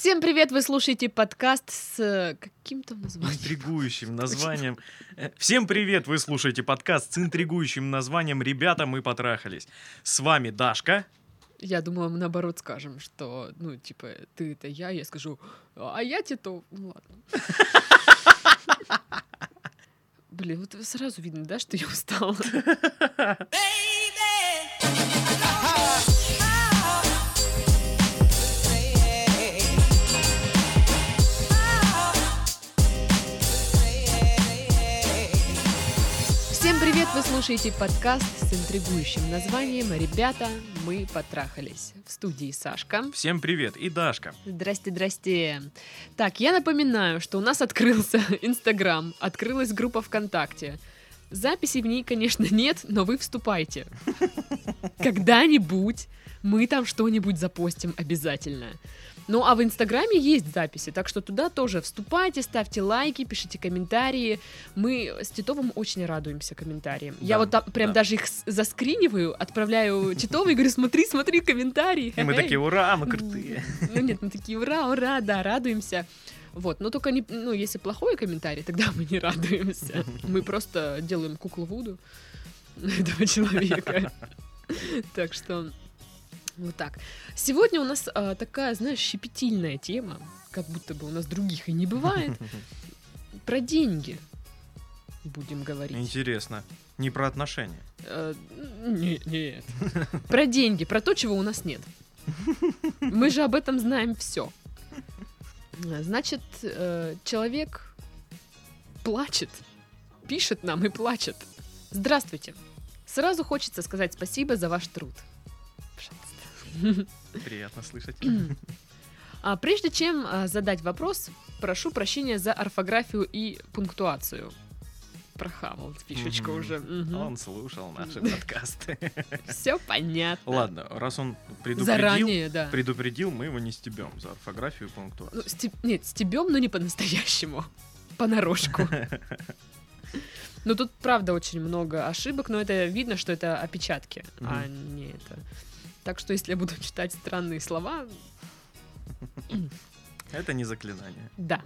Всем привет! Вы слушаете подкаст с э, каким-то названием. Интригующим названием. Э, Всем привет! Вы слушаете подкаст с интригующим названием «Ребята, мы потрахались». С вами Дашка. Я думала, мы наоборот скажем, что, ну, типа, ты это я, я скажу, а я тебе то... Ну, ладно. Блин, вот сразу видно, да, что я устала. Вы слушаете подкаст с интригующим названием «Ребята, мы потрахались». В студии Сашка. Всем привет и Дашка. Здрасте, здрасте. Так, я напоминаю, что у нас открылся Инстаграм, открылась группа ВКонтакте. Записей в ней, конечно, нет, но вы вступайте. Когда-нибудь мы там что-нибудь запостим обязательно. Ну, а в Инстаграме есть записи, так что туда тоже вступайте, ставьте лайки, пишите комментарии. Мы с Титовым очень радуемся комментариям. Я Да, вот там прям да. даже их заскриниваю, отправляю Титову и говорю, смотри, смотри комментарии. И мы Хе-хей». такие, ура, мы крутые. Ну нет, мы такие, ура, ура, да, радуемся. Вот, но только не, ну, если плохой комментарий, тогда мы не радуемся. Мы просто делаем куклу Вуду этого человека. Так что вот так. Сегодня у нас а, такая, знаешь, щепетильная тема, как будто бы у нас других и не бывает. Про деньги будем говорить. Интересно. Не про отношения. Э, не- Нет. Про деньги, про то, чего у нас нет. Мы же об этом знаем все. Значит, э, человек плачет, пишет нам и плачет. Здравствуйте. Сразу хочется сказать спасибо за ваш труд. Приятно слышать. А прежде чем а, задать вопрос, прошу прощения за орфографию и пунктуацию. Прохавал фишечка Мгм. уже. Он слушал наши подкасты. Все понятно. Ладно, раз он предупредил, Заранее, да. предупредил, мы его не стебем за орфографию и пунктуацию. Ну, стеб- Нет, стебем, но не по-настоящему. Понарошку. Ну, тут, правда, очень много ошибок, но это видно, что это опечатки, а не это. Так что, если я буду читать странные слова, Это не заклинание. да.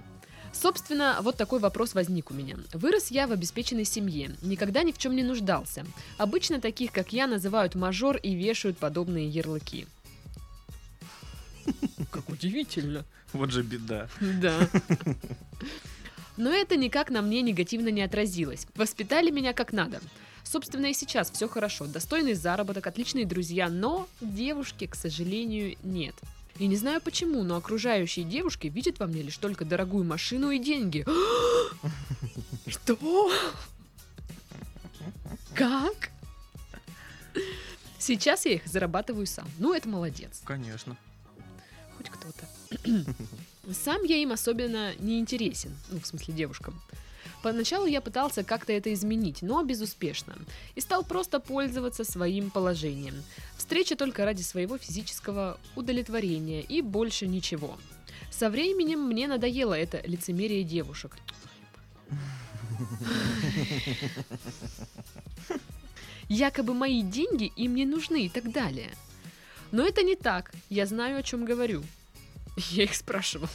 Собственно, вот такой вопрос возник у меня. Вырос я в обеспеченной семье, никогда ни в чем не нуждался. Обычно таких, как я, называют мажор и вешают подобные ярлыки. Как удивительно. Вот же беда. Да. Но это никак на мне негативно не отразилось. Воспитали меня как надо. Собственно, и сейчас все хорошо. Достойный заработок, отличные друзья, но девушки, к сожалению, нет. И не знаю почему, но окружающие девушки видят во мне лишь только дорогую машину и деньги. Что? Как? Сейчас я их зарабатываю сам. Ну, это молодец. Конечно. Хоть кто-то. Сам я им особенно не интересен, ну, в смысле девушкам. Поначалу я пытался как-то это изменить, но безуспешно. И стал просто пользоваться своим положением. Встреча только ради своего физического удовлетворения и больше ничего. Со временем мне надоело это лицемерие девушек. Якобы мои деньги им не нужны и так далее. Но это не так. Я знаю, о чем говорю. Я их спрашивал.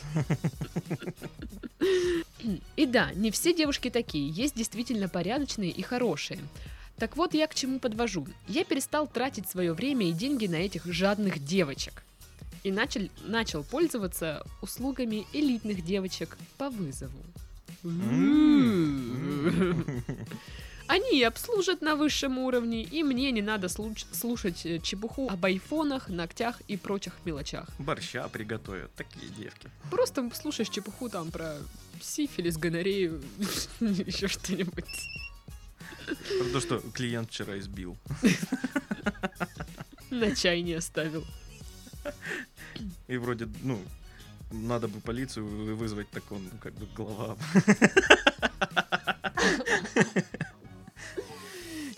И да, не все девушки такие. Есть действительно порядочные и хорошие. Так вот, я к чему подвожу. Я перестал тратить свое время и деньги на этих жадных девочек. И начал, начал пользоваться услугами элитных девочек по вызову. Они обслужат на высшем уровне, и мне не надо случ- слушать э, чепуху об айфонах, ногтях и прочих мелочах. Борща приготовят, такие девки. Просто слушаешь чепуху там про сифилис, гонорею, еще что-нибудь. Про то, что клиент вчера избил. На чай не оставил. И вроде, ну, надо бы полицию вы- вызвать, так он, ну, как бы, глава.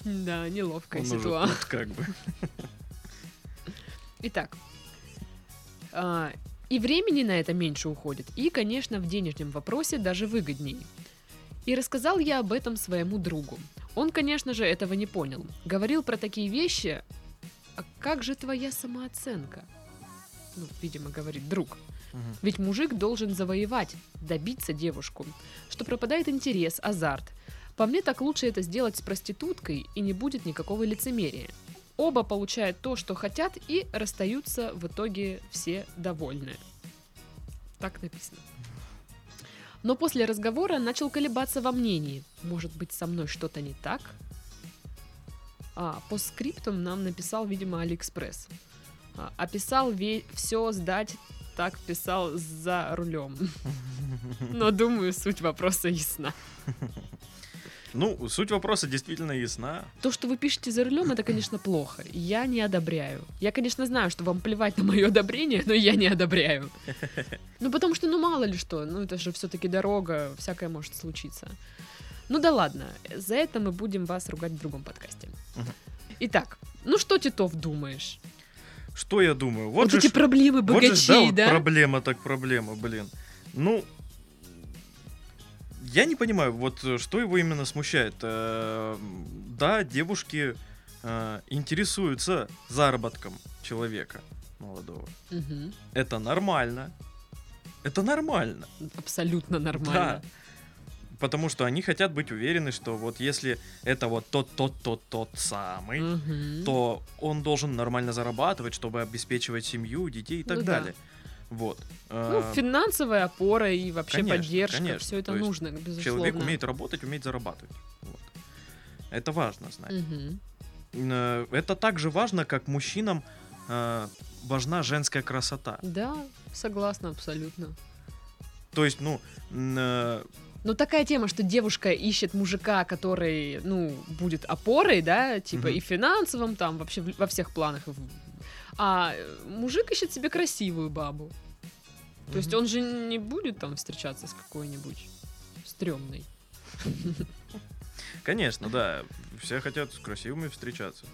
Да, неловкая ситуация. как бы. Итак, а, и времени на это меньше уходит, и, конечно, в денежном вопросе даже выгодней. И рассказал я об этом своему другу. Он, конечно же, этого не понял. Говорил про такие вещи. А как же твоя самооценка? Ну, видимо, говорит друг. Мгм. Ведь мужик должен завоевать, добиться девушку, что пропадает интерес, азарт. По мне, так лучше это сделать с проституткой, и не будет никакого лицемерия. Оба получают то, что хотят, и расстаются в итоге все довольны. Так написано. Но после разговора начал колебаться во мнении. Может быть, со мной что-то не так? А, по скриптам нам написал, видимо, Алиэкспресс. А, описал все сдать, так писал за рулем. Но думаю, суть вопроса ясна. Ну, суть вопроса действительно ясна. То, что вы пишете за рулем, это, конечно, плохо. Я не одобряю. Я, конечно, знаю, что вам плевать на мое одобрение, но я не одобряю. Ну, потому что, ну, мало ли что, ну, это же все-таки дорога, всякое может случиться. Ну да ладно, за это мы будем вас ругать в другом подкасте. Итак, ну что, Титов, думаешь? Что я думаю? Вот, Вот, же эти ж- проблемы вот же богачей, ж, да, вот да? проблема так проблема, блин. Ну, я не понимаю, вот э, что его именно смущает. Э, Да, девушки э, интересуются заработком человека молодого. Мгм. Это нормально. Это нормально. Абсолютно нормально. Да. Потому что они хотят быть уверены, что вот если это вот тот, тот, тот, тот самый, Мгм. то он должен нормально зарабатывать, чтобы обеспечивать семью, детей и так Ну да. Вот. Ну, Э, финансовая опора и вообще конечно, поддержка, конечно. все это То нужно, безусловно. Человек умеет работать, умеет зарабатывать. Вот. Это важно знать. Э, Это так же важно, как мужчинам э, важна женская красота. Да, согласна абсолютно. То есть, ну, Ну, такая тема, что девушка ищет мужика, который, ну, будет опорой, да, типа Мгм. и финансовым, там, вообще во всех планах. В- А мужик ищет себе красивую бабу. То есть он же не будет там встречаться с какой-нибудь стрёмной. Конечно, да. Все хотят с красивыми встречаться.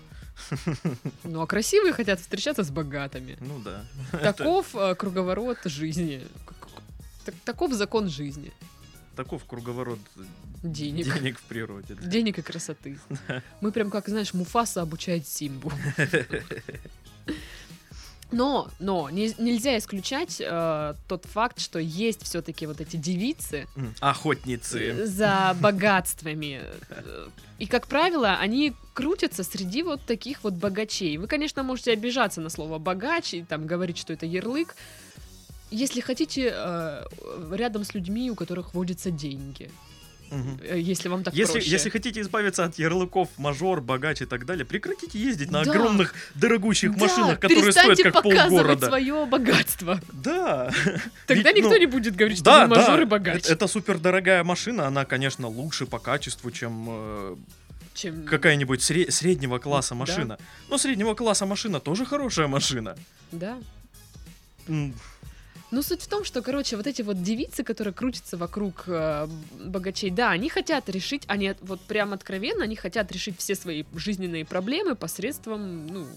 Ну, а красивые хотят встречаться с богатыми. Ну да. Таков э, круговорот жизни. Таков закон жизни. Таков круговорот Денег. денег в природе. да. Денег и красоты. Мы прям как, знаешь, Муфаса обучает Симбу. Но, но не- нельзя исключать э, тот факт, что есть все-таки вот эти девицы Охотницы. э, за богатствами. И, как правило, они крутятся среди вот таких вот богачей. Вы, конечно, можете обижаться на слово богач и там говорить, что это ярлык. Если хотите, э, рядом с людьми, у которых водятся деньги. Э, Если вам так Если, проще. если хотите избавиться от ярлыков мажор, богач и так далее, прекратите ездить на Да. огромных дорогущих Да, машинах, которые стоят как полгорода. свое богатство. Да. Тогда Ведь, никто ну, не будет говорить, что Да, вы мажор да. и богач. Это, это супер дорогая машина, она, конечно, лучше по качеству, чем э, Чем... какая-нибудь сре- среднего класса Да. машина. Но среднего класса машина тоже хорошая машина. Да. М, Ну, суть в том, что, короче, вот эти вот девицы, которые крутятся вокруг э, богачей, да, они хотят решить, они от- вот прям откровенно, они хотят решить все свои жизненные проблемы посредством, ну,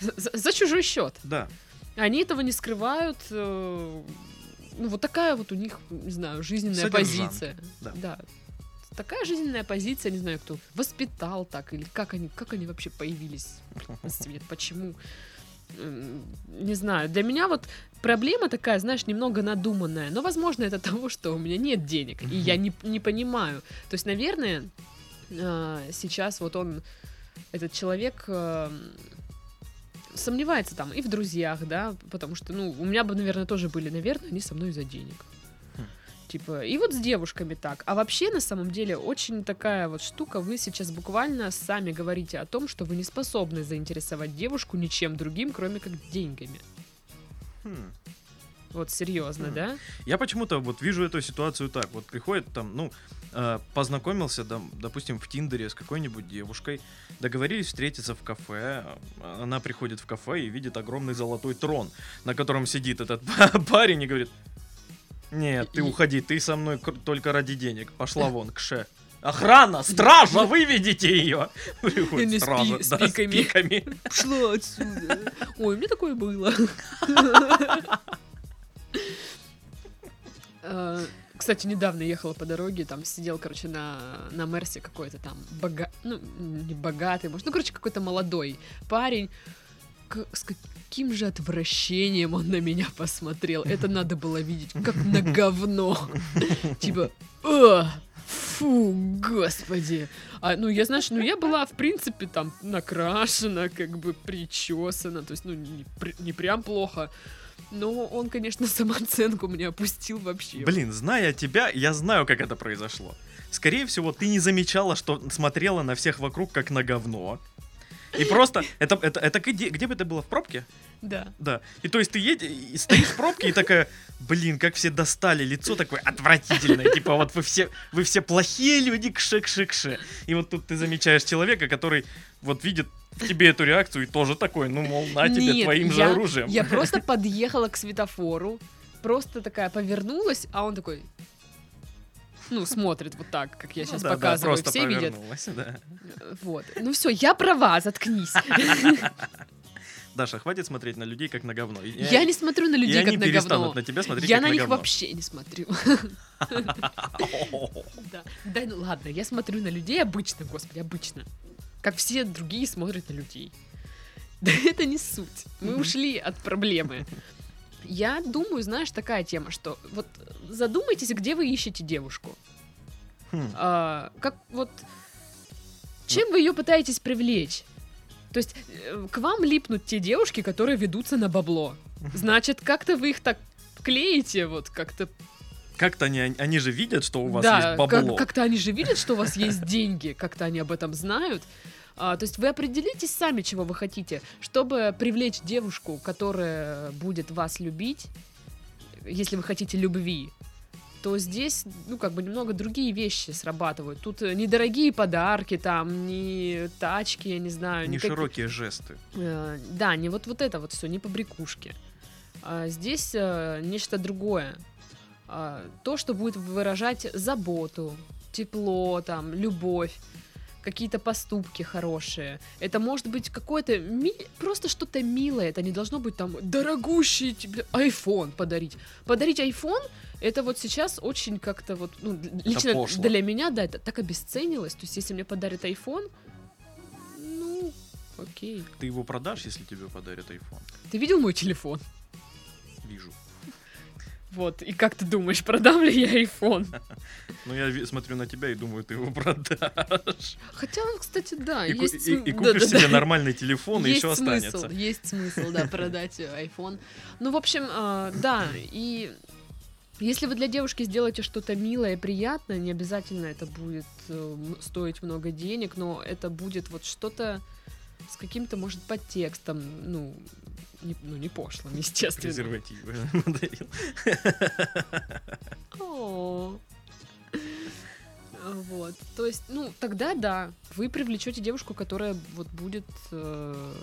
за, за чужой счет. Да. Они этого не скрывают. э, ну, вот такая вот у них, не знаю, жизненная Содержанки, позиция. да. Такая жизненная позиция, не знаю, кто воспитал так, или как они, как они вообще появились на свет, почему. Не знаю, для меня вот проблема такая, знаешь, немного надуманная, но, возможно, это того, что у меня нет денег, и я не, не понимаю. То есть, наверное, а, сейчас вот он, этот человек, а, сомневается там и в друзьях, да, потому что, ну, у меня бы, наверное, тоже были, наверное, они со мной из-за денег. Хм. Типа, и вот с девушками так. А вообще, на самом деле, очень такая вот штука, вы сейчас буквально сами говорите о том, что вы не способны заинтересовать девушку ничем другим, кроме как деньгами. Хм. Вот серьезно, Хм. да? Я почему-то вот вижу эту ситуацию так. Вот приходит там, ну, э, познакомился, там, допустим, в Тиндере с какой-нибудь девушкой, договорились встретиться в кафе, она приходит в кафе и видит огромный золотой трон, на котором сидит этот парень и говорит, нет, ты И- уходи, ты со мной только ради денег, пошла вон, к ше. Охрана, стража, выведите ее! Приходит с стража, пи- с да, пиками. пиками. Пошла отсюда. Ой, у меня такое было. Э, Кстати, недавно ехала по дороге, там сидел, короче, на, на Мерсе какой-то там бога... ну, не богатый, может, ну, короче, какой-то молодой парень. К- ска- каким же отвращением он на меня посмотрел. Это надо было видеть, как на говно. Типа, «О, фу, господи. А, ну, я, знаешь, ну, я была, в принципе, там, накрашена, как бы, причесана, то есть, ну, не, не прям плохо. Но он, конечно, самооценку мне опустил вообще. Блин, зная тебя, я знаю, как это произошло. Скорее всего, ты не замечала, что смотрела на всех вокруг как на говно. И просто, это, это, это где, где бы это было, в пробке? Да. Да. И то есть ты едешь, и стоишь в пробке и такая, блин, как все достали, лицо такое отвратительное, типа вот вы все, вы все плохие люди, кше-кше-кше. И вот тут ты замечаешь человека, который вот видит в тебе эту реакцию и тоже такой, ну, мол, на тебе Нет, твоим же я- оружием. Я просто подъехала к светофору, просто такая повернулась, а он такой, ну, смотрит вот так, как я Ну сейчас да, да, показываю, просто все видят. да. Вот. Ну все, я права, заткнись. Даша, хватит смотреть на людей как на говно. И- Я не смотрю на людей, они как на перестанут говно. на тебя смотреть Я как на на них говно. вообще не смотрю. Да. Да, ну ладно, я смотрю на людей обычно, господи, обычно. Как все другие смотрят на людей. Да это не суть. Мы ушли от проблемы. Я думаю, знаешь, такая тема, что вот задумайтесь, где вы ищете девушку. Хм. А, как вот чем вы ее пытаетесь привлечь? То есть э, к вам липнут те девушки, которые ведутся на бабло. Значит, как-то вы их так клеите, вот как-то Как-то они, они же видят, что у вас да, есть бабло. как- как-то они же видят, что у вас есть деньги, как-то они об этом знают. А, то есть вы определитесь сами, чего вы хотите, чтобы привлечь девушку, которая будет вас любить, если вы хотите любви, то здесь, ну, как бы немного другие вещи срабатывают. Тут э, недорогие подарки, там, не тачки, я не знаю. Не широкие жесты. Э, да, не вот, вот это вот все, не побрякушки. А здесь э, нечто другое. А, то, что будет выражать заботу, тепло, там, любовь, какие-то поступки хорошие. Это может быть какое-то ми- просто что-то милое. Это не должно быть там дорогущий тебе iPhone подарить. Подарить iPhone это вот сейчас очень как-то вот, ну, лично для меня, да, это так обесценилось. То есть, если мне подарят iPhone, ну, окей. Ты его продашь, если тебе подарят iPhone? Ты видел мой телефон? Вижу. Вот, и как ты думаешь, продам ли я iPhone? Но я смотрю на тебя и думаю, ты его продашь. Хотя, кстати, да, И, есть и- и да, купишь да, себе да. нормальный телефон, и есть еще смысл, останется. есть смысл, да, продать iPhone. Ну, в общем, а, да, и если вы для девушки сделаете что-то милое и приятное, не обязательно это будет э, стоить много денег, но это будет вот что-то с каким-то, может, подтекстом, ну, не, ну, не пошлым, естественно. Презервативы подарил. О. Вот, то есть, ну, тогда да, вы привлечете девушку, которая вот будет, э,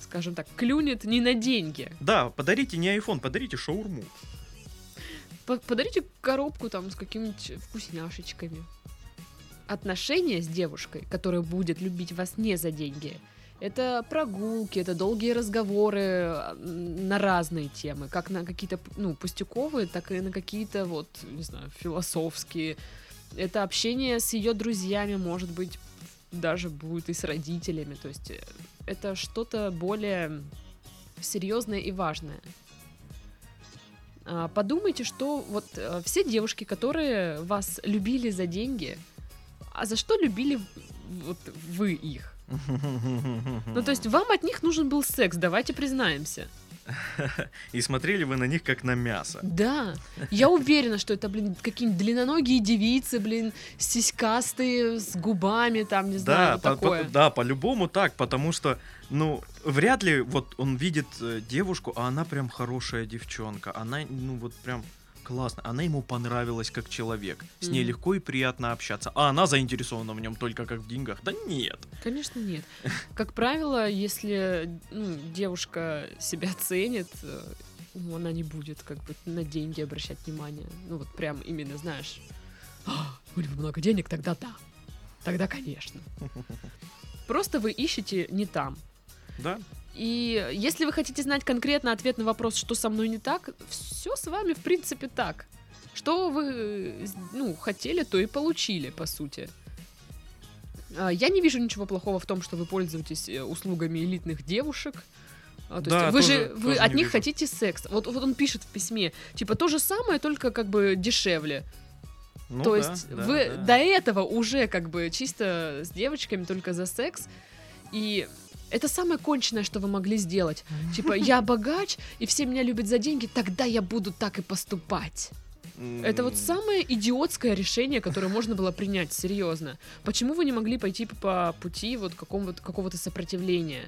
скажем так, клюнет не на деньги. Да, подарите не iPhone, подарите шаурму. По- Подарите коробку там с какими-нибудь вкусняшечками. Отношения с девушкой, которая будет любить вас не за деньги, это прогулки, это долгие разговоры на разные темы, как на какие-то ну, пустяковые, так и на какие-то вот, не знаю, философские. Это общение с ее друзьями, может быть, даже будет и с родителями. То есть э, это что-то более серьезное и важное. А, Подумайте, что вот э, все девушки, которые вас любили за деньги, а за что любили вот вы их? Ну, то есть вам от них нужен был секс, давайте признаемся. И смотрели вы на них как на мясо. Да, я уверена, что это, блин, какие-нибудь длинноногие девицы, блин, сиськастые, с губами, там, не знаю, Да, вот по- по- такое. да, по-любому так, потому что, ну, вряд ли вот он видит э, девушку, а она прям хорошая девчонка, она, ну, вот прям классно, она ему понравилась как человек, с ней легко и приятно общаться, а она заинтересована в нем только как в деньгах, да нет. Конечно, нет. Как правило, если ну, девушка себя ценит, э, ну, она не будет как бы на деньги обращать внимание. Ну, вот прям именно, знаешь, «А, у него много денег, тогда да. Тогда, конечно. Просто вы ищете не там. Да, И если вы хотите знать конкретно ответ на вопрос, что со мной не так, все с вами, в принципе, так. Что вы ну, хотели, то и получили, по сути. А, Я не вижу ничего плохого в том, что вы пользуетесь э, услугами элитных девушек. А, то Да, есть вы тоже- же вы тоже от них вижу. хотите секс. Вот, вот он пишет в письме, типа, то же самое, только как бы дешевле. Ну То да, есть да, вы да. до этого уже как бы чисто с девочками только за секс. И это самое конченное, что вы могли сделать. Типа, я богач, и все меня любят за деньги, тогда я буду так и поступать. Это вот самое идиотское решение, которое можно было принять, серьезно. Почему вы не могли пойти по пути вот какого-то, какого-то сопротивления?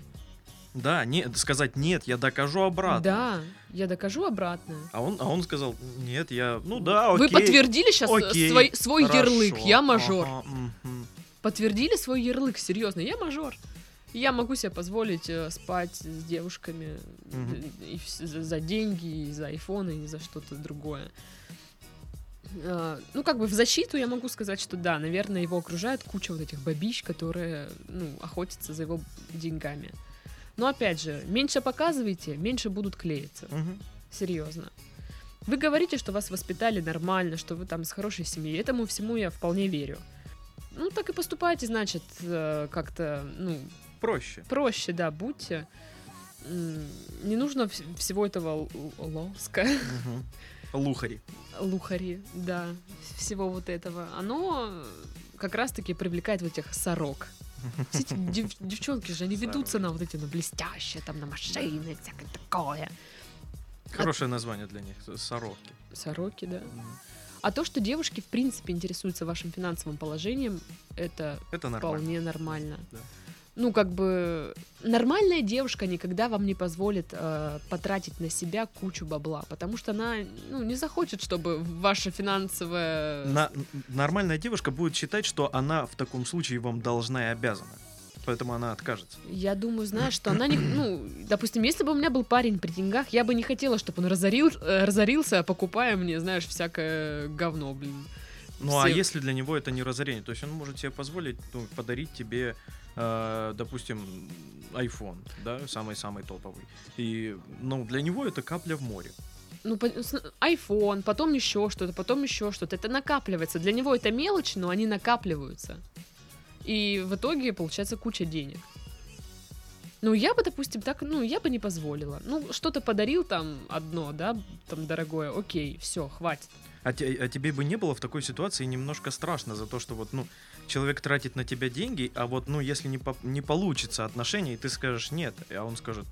Да, не, сказать нет, я докажу обратно. Да, я докажу обратно. А он, а он сказал, нет, я, ну да, окей. Вы подтвердили сейчас окей, свой, свой хорошо, ярлык, я мажор. ага, мгм. подтвердили свой ярлык, серьезно, я мажор. Я могу себе позволить э, спать с девушками э, и за, деньги, и за айфоны, и за что-то другое. А, ну, как бы в защиту я могу сказать, что да, наверное, его окружает куча вот этих бабищ, которые, ну, охотятся за его деньгами. Но опять же, меньше показывайте, меньше будут клеиться. Мгм. Серьезно. Вы говорите, что вас воспитали нормально, что вы там с хорошей семьей. Этому всему я вполне верю. Ну, так и поступайте, значит, э, как-то, ну, Проще. проще, да, будьте. Не нужно вс- всего этого лоска. Лухари. лухари, да, всего вот этого. Оно как раз-таки привлекает вот этих сорок. Все эти дев- девчонки же, они ведутся на вот эти, на блестящие, там, на машины, всякое такое. Хорошее название для них. Сороки. Сороки, да. Мгм. А то, что девушки в принципе интересуются вашим финансовым положением, это Это нормально. вполне нормально. Да. Ну, как бы нормальная девушка никогда вам не позволит э, потратить на себя кучу бабла, потому что она ну, не захочет, чтобы ваше финансовое... На- нормальная девушка будет считать, что она в таком случае вам должна и обязана. Поэтому она откажется. Я думаю, знаешь, что она не... Ну, допустим, если бы у меня был парень при деньгах, я бы не хотела, чтобы он разорил, э, разорился, покупая мне, знаешь, всякое говно, блин. Ну а Все- если для него это не разорение, то есть он может себе позволить ну, подарить тебе, э, допустим, iPhone, да, самый-самый топовый. И, ну, для него это капля в море. ну, iPhone, потом еще что-то, потом еще что-то. Это накапливается. Для него это мелочи, но они накапливаются. И в итоге получается куча денег. Ну, я бы, допустим, так, ну, я бы не позволила. Ну, что-то подарил там одно, да, там дорогое, окей, все, хватит. А, те- а тебе бы не было в такой ситуации немножко страшно за то, что вот, ну, человек тратит на тебя деньги, а вот, ну, если не, по- не получится отношения, и ты скажешь нет, а он скажет,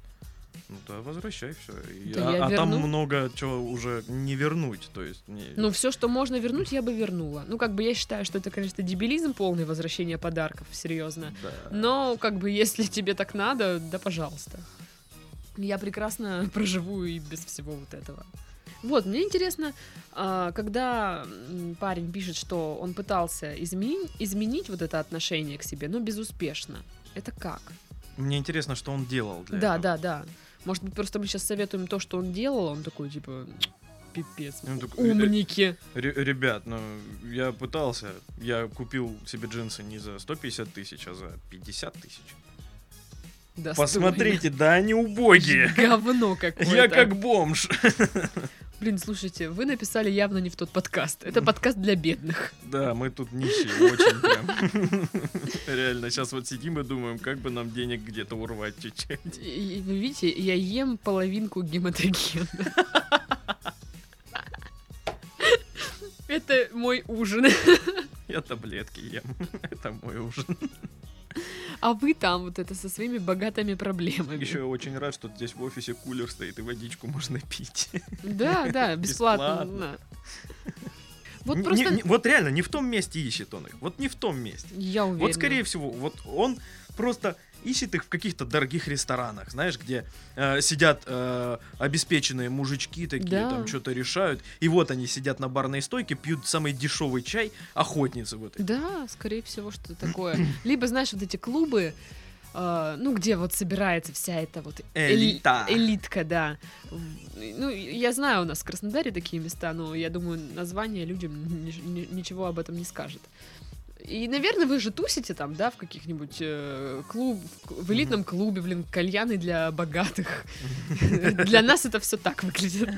ну да, возвращай все. Да я а там много чего уже не вернуть, то есть... не- Ну, все, что можно вернуть, я бы вернула. Ну, как бы я считаю, что это, конечно, дебилизм полный возвращение подарков, серьезно. да. Но, как бы, если тебе так надо, да пожалуйста. Я прекрасно проживу и без всего вот этого. Вот, мне интересно, а, когда парень пишет, что он пытался изменить, изменить вот это отношение к себе, но безуспешно. Это как? Мне интересно, что он делал для да, этого. да, да. Может быть, просто мы сейчас советуем то, что он делал, он такой, типа, пипец, Он такой, «Э, умники. Ре- Ребят, ну я пытался, я купил себе джинсы не за 150 тысяч, а за 50 тысяч. Достойно. Посмотрите, да они убогие. Говно какое-то. Я как бомж. Блин, слушайте, вы написали явно не в тот подкаст. Это подкаст для бедных. Да, мы тут нищие, очень прям. Реально, сейчас вот сидим и думаем, как бы нам денег где-то урвать чуть-чуть. Вы видите, я ем половинку гематогена. Это мой ужин. Я таблетки ем. Это мой ужин. А вы там вот это со своими богатыми проблемами. Еще я очень рад, что здесь в офисе кулер стоит и водичку можно пить. Да, да, бесплатно. Бесплатно. Вот Не- просто... не- вот реально, не в том месте ищет он их. Вот не в том месте. Я уверена. Вот скорее всего, вот он просто ищет их в каких-то дорогих ресторанах, знаешь, где э, сидят э, обеспеченные мужички такие, Да. там что-то решают, и вот они сидят на барной стойке, пьют самый дешевый чай, охотницы в этой. Да, скорее всего, что такое. Либо, знаешь, вот эти клубы, э, ну, где вот собирается вся эта вот эли- Элита. элитка, да. Ну, я знаю, у нас в Краснодаре такие места, но я думаю, название людям ни- ни- ничего об этом не скажет. И, наверное, вы же тусите там, да, в каких-нибудь э, клуб, в элитном клубе, блин, кальяны для богатых. Для нас это все так выглядит.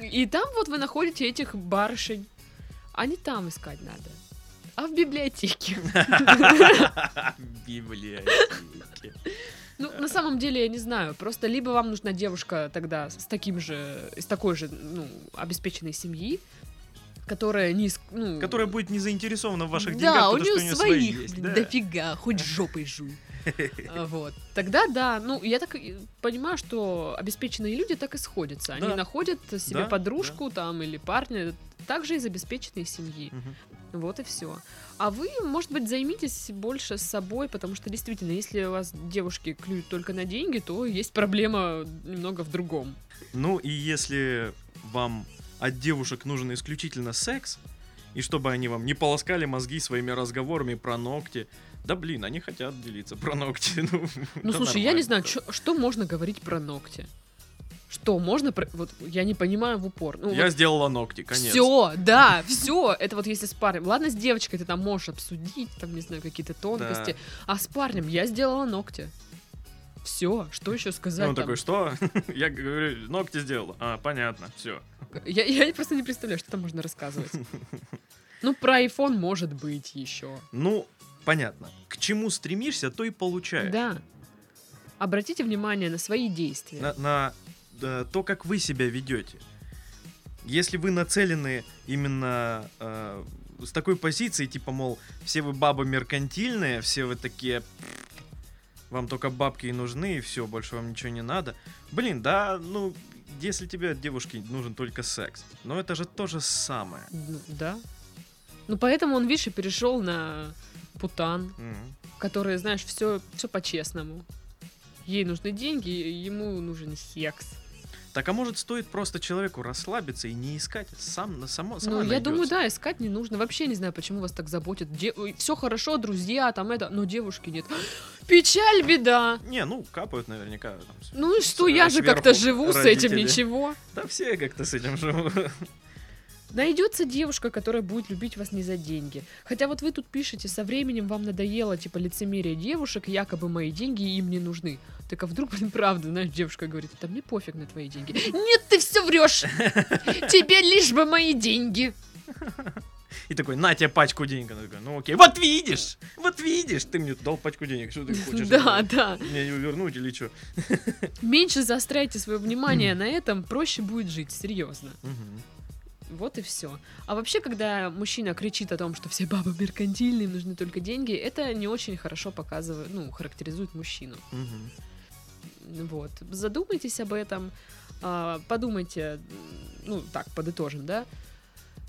И там вот вы находите этих барышень. А не там искать надо, а в библиотеке. Библиотеки. Ну, на самом деле, я не знаю. Просто либо вам нужна девушка тогда с таким же, из такой же, ну, обеспеченной семьи, которая не... Ну, Которая будет не заинтересована в ваших да, деньгах, у потому что у нее свои своих есть. блин, да. дофига, хоть жопой жуй. А, Вот. Тогда да, ну, я так понимаю, что обеспеченные люди так и сходятся. Они Да. находят себе Да, подружку там или парня, также из обеспеченной семьи. Вот и все. А вы, может быть, займитесь больше с собой, потому что действительно, если у вас девушки клюют только на деньги, то есть проблема немного в другом. Ну и если вам от девушек нужен исключительно секс, и чтобы они вам не полоскали мозги своими разговорами про ногти, да блин, они хотят делиться про ногти. Ну, Ну, да слушай, я не знаю, чё- что можно говорить про ногти. Что можно про... Вот я не понимаю в упор. Ну, Я сделала ногти, конец. Все, да, все. Это вот если с парнем. Ладно, с девочкой ты там можешь обсудить, там, не знаю, какие-то тонкости. А с парнем я сделала ногти. Все, что еще И сказать? он там? такой, что? Я говорю, ногти сделала. А, понятно, все. Я, я просто не представляю, что там можно рассказывать. Ну, про iPhone может быть еще. Ну, понятно. К чему стремишься, то и получаешь. Да. Обратите внимание на свои действия. на, на, э, то, как вы себя ведете. Если вы нацелены именно э, с такой позиции, типа, мол, все вы бабы меркантильные, все вы такие, вам только бабки и нужны, и все, больше вам ничего не надо. Блин, да, ну, если тебе от девушки нужен только секс, но это же то же самое. Да. Ну, поэтому он, видишь, и перешел на путан, Мгм. который, знаешь, все, все по-честному. Ей нужны деньги, ему нужен секс. Так а может стоит просто человеку расслабиться и не искать сам на само сама Ну, я найдётся? думаю, да, искать не нужно. Вообще не знаю, почему вас так заботит. Все хорошо, друзья, там это, но девушки нет. Печаль, беда. Не, ну капают наверняка. Там, Ну и что, я же как-то живу с этим, родители. ничего. Да все как-то с этим живут. Найдется девушка, которая будет любить вас не за деньги. Хотя вот вы тут пишете, со временем вам надоело, типа, лицемерие девушек, якобы мои деньги им не нужны. Так а вдруг, блин, правда, знаешь, девушка говорит, да мне пофиг на твои деньги. Нет, ты все врешь. Тебе лишь бы мои деньги. И такой, на тебе пачку денег. Она такая, ну окей, вот видишь, вот видишь, ты мне дал пачку денег, что ты хочешь? Да, да. Мне ее вернуть или что? Меньше заостряйте свое внимание на этом, проще будет жить, серьезно. Вот и все. А вообще, когда мужчина кричит о том, что все бабы меркантильные, им нужны только деньги, это не очень хорошо показывает, ну, характеризует мужчину. Мгм. Вот. Задумайтесь об этом, а, подумайте, ну, так, подытожим, да?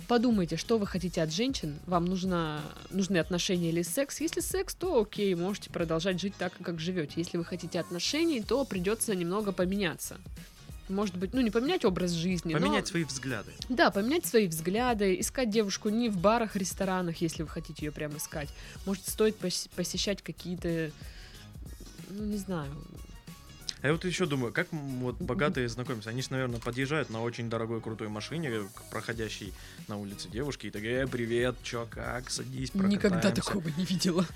Подумайте, что вы хотите от женщин, вам нужна, нужны отношения или секс. Если секс, то окей, можете продолжать жить так, как живете. Если вы хотите отношений, то придется немного поменяться. Может быть, ну не поменять образ жизни, но- Поменять свои взгляды. да, поменять свои взгляды, искать девушку не в барах, ресторанах, если вы хотите ее прям искать. Может, стоит пос- посещать какие-то, ну, не знаю. А я вот еще думаю, как вот богатые знакомятся? Они же, наверное, подъезжают на очень дорогой крутой машине, к проходящей на улице девушки, и такие, «Э, привет, чё, как, садись, Никогда прокатаемся». такого не видела.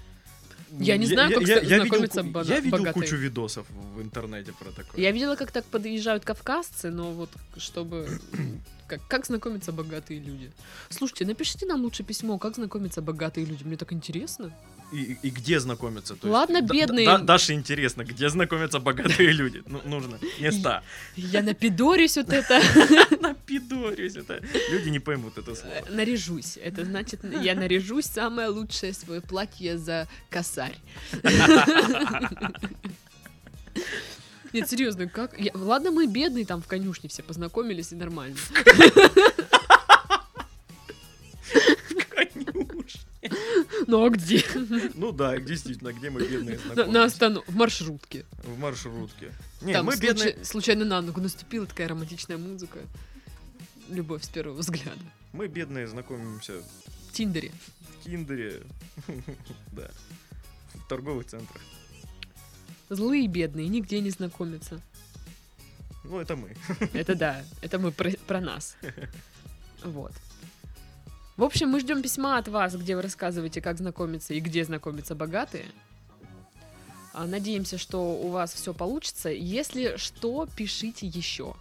Я не знаю, как я, ста- я видел знакомятся ку- бога- Я видел богатые. кучу видосов в интернете про такое. Я видела, как так подъезжают кавказцы, но вот чтобы... Как, как знакомятся богатые люди? Слушайте, напишите нам лучше письмо, как знакомятся богатые люди. Мне так интересно. И, и где знакомятся? То Ладно, д- бедные. да- Даше интересно, где знакомятся богатые люди. Ну, нужно места. Я напидорюсь вот это. Напидорюсь. Это... Люди не поймут это слово. Э, Наряжусь. Это значит, я наряжусь самое лучшее свое платье за косарь. Нет, серьезно, как? Я- Ладно, мы бедные там в конюшне все познакомились и нормально. Ну а где? Ну да, действительно, где мы бедные На, знакомимся? на останов... В маршрутке. В маршрутке. Не, Там мы бедные... случайно на ногу наступила такая романтичная музыка. Любовь с первого взгляда. Мы бедные знакомимся В Тиндере. в Тиндере. Да. В торговых центрах. Злые бедные, нигде не знакомятся. Ну, это мы. Это да, это мы про, про нас. Вот. В общем, мы ждем письма от вас, где вы рассказываете, как знакомиться и где знакомятся богатые. А, Надеемся, что у вас все получится. Если что, пишите еще.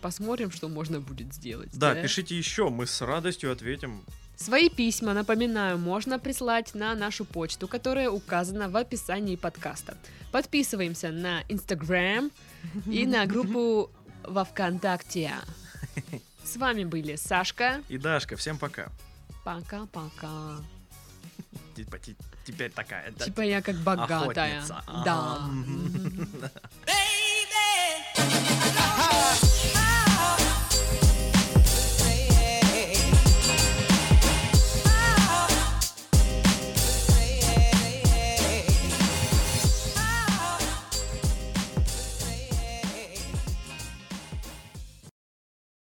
Посмотрим, что можно будет сделать. Да, пишите еще, мы с радостью ответим. Свои письма, напоминаю, можно прислать на нашу почту, которая указана в описании подкаста. Подписываемся на Instagram и на группу во ВКонтакте. С вами были Сашка. И Дашка, всем пока. Пока-пока. Типа, ти- теперь такая, да? Типа я как богатая. Охотница. Да.